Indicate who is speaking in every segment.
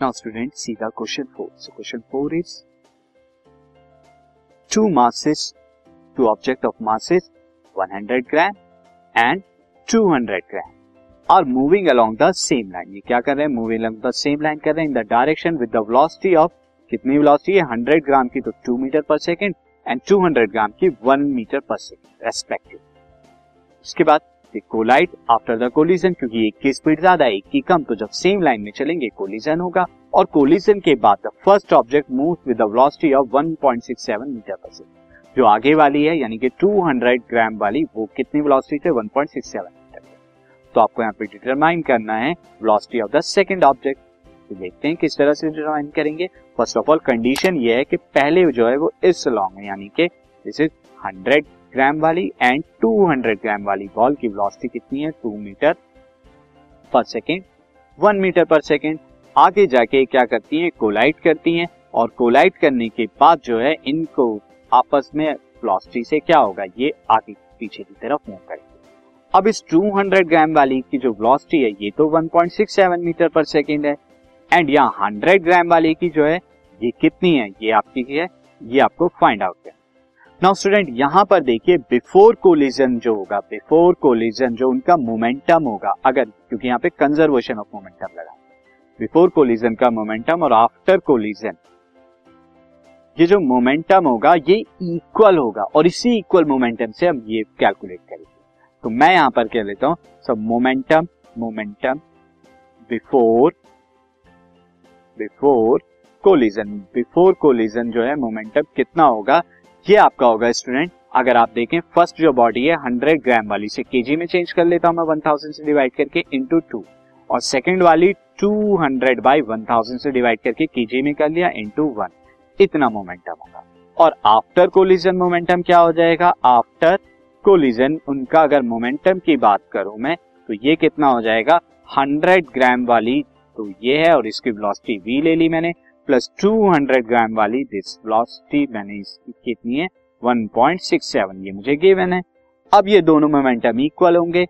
Speaker 1: Student, see the question 4. So question 4 is two masses, two object of masses 100 gram and 200 gram are moving along the same line. ये क्या कर रहे हैं? Moving along the same line कर रहे हैं in the direction with the velocity of कितनी velocity है? 100 ग्राम की तो 2 मीटर पर सेकेंड एंड 200 ग्राम की 1 मीटर पर सेकेंड रेस्पेक्टिव उसके बाद कोलाइट आफ्टर द कोलिजन क्योंकि एक की स्पीड ज़्यादा, एक की कम तो जब सेम लाइन में चलेंगे कोलिजन होगा। और कोलिजन के बाद the first object move with the velocity of 1.67 metre per second जो आगे वाली है, यानी कि 200 ग्राम वाली, वो कितनी वेलोसिटी से 1.67 मीटर तो आपको यहाँ पे डिटरमाइन करना है velocity of the second object तो देखते हैं किस तरह से डिटरमाइन करेंगे। फ़र्स्ट ऑफ़ ऑल कंडीशन ये है कि पहले जो है वो इस लॉन्ग यानी कि दिस इज़ 100 ग्राम वाली एंड 200 ग्राम वाली बॉल की वेलोसिटी कितनी है? Two metre per second one metre per second आगे जाके क्या करती हैं? कोलाइट करती हैं और कोलाइट करने के बाद जो है इनको आपस में वेलोसिटी से क्या होगा? ये आगे पीछे की तरफ़ मूव करेंगे। अब इस 200 ग्राम वाली की जो वेलोसिटी है, ये तो 1.67 मीटर पर सेकेंड है। एंड यहाँ 100 ग्राम वाली की जो है, ये कितनी है? ये आपकी है, ये आपको फाइंड आउट करना नाउ स्टूडेंट यहाँ पर देखिए बिफोर कोलिजन जो होगा बिफोर कोलिजन जो उनका मोमेंटम होगा, अगर, क्योंकि यहाँ पे कंजर्वेशन ऑफ़ मोमेंटम लगा। बिफोर कोलिजन का मोमेंटम और आफ्टर कोलिजन ये जो मोमेंटम होगा, ये इक्वल होगा, और इसी इक्वल मोमेंटम से हम ये कैलकुलेट करेंगे। तो मैं यहाँ पर कह लेता हूँ सब momentum momentum before before collision before collision जो है मोमेंटम कितना होगा? ये आपका होगा स्टूडेंट अगर आप देखें फ़र्स्ट जो बॉडी है हंड्रेड ग्राम वाली से केजी में चेंज कर लेता हूँ मैं वन थाउज़ेंड से डिवाइड करके इंटू टू और सेकेंड वाली two hundred by one thousand से डिवाइड करके केजी में कर लिया इंटू वन इतना मोमेंटम होगा। और आफ्टर कोलिजन मोमेंटम क्या हो जाएगा? आफ्टर कोलिजन उनका अगर मोमेंटम की बात करूँ मैं तो ये कितना हो जाएगा? हंड्रेड ग्राम वाली तो ये है, और इसकी वेलोसिटी वी ले ली मैंने। प्लस 200 ग्राम वाली दिस वेलोसिटी मैंने इसकी कितनी है? 1.67 ये मुझे गिवन है। अब ये दोनों मोमेंटम इक्वल होंगे।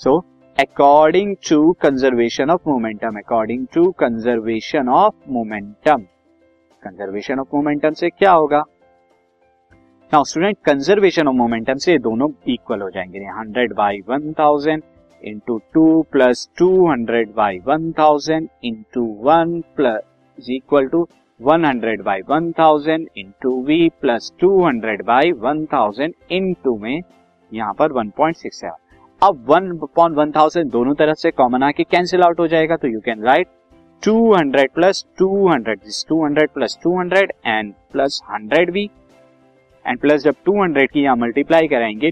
Speaker 1: So according to conservation of momentum according to conservation of momentum conservation of momentum से क्या होगा? Now student conservation of momentum से दोनों इक्वल हो जाएँगे। Hundred by one thousand into two plus two hundred by one thousand into one plus is equal to 100 by 1000 into v plus 200 by 1000 into में यहाँ पर 1.67 अब 1 अपॉन 1000 दोनों तरफ़ से कॉमन आके कैंसिल आउट हो जाएगा तो you can write 200 plus 200 this 200 plus 200 and plus 100 v and plus जब 200 की यहाँ मल्टीप्लाई कराएँगे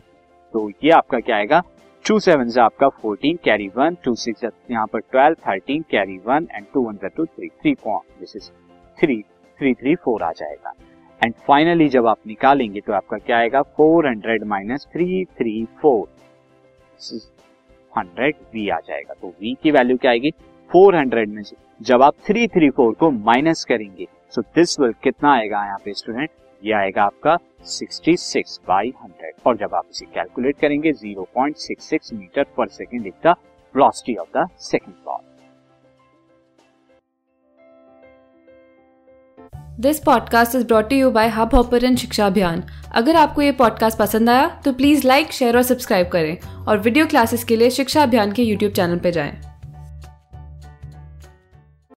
Speaker 1: तो ये आपका क्या आएगा? टू सेवन से आपका fourteen carry one two six यहाँ पर twelve thirteen carry one and two one two three three this is three three three four आ जाएगा। एंड फाइनली जब आप निकालेंगे तो आपका क्या आएगा four hundred minus three three four hundred v आ जाएगा तो वी की वैल्यू क्या आएगी फोर हंड्रेड में जब आप थ्री थ्री फोर को माइनस करेंगे सो दिस विल कितना आएगा यहाँ पे स्टूडेंट ये आएगा आपका 66 बाई 100 और जब आप इसे कैलकुलेट करेंगे 0.66 metre per second is the velocity of the second ball
Speaker 2: this podcast is brought you by Hubhopper Shiksha Abhiyan अगर आपको ये पॉडकास्ट पसंद आया तो प्लीज़ लाइक शेयर और सब्सक्राइब करें। और वीडियो क्लासेस के लिए शिक्षा अभियान के यूट्यूब चैनल पर जाएँ।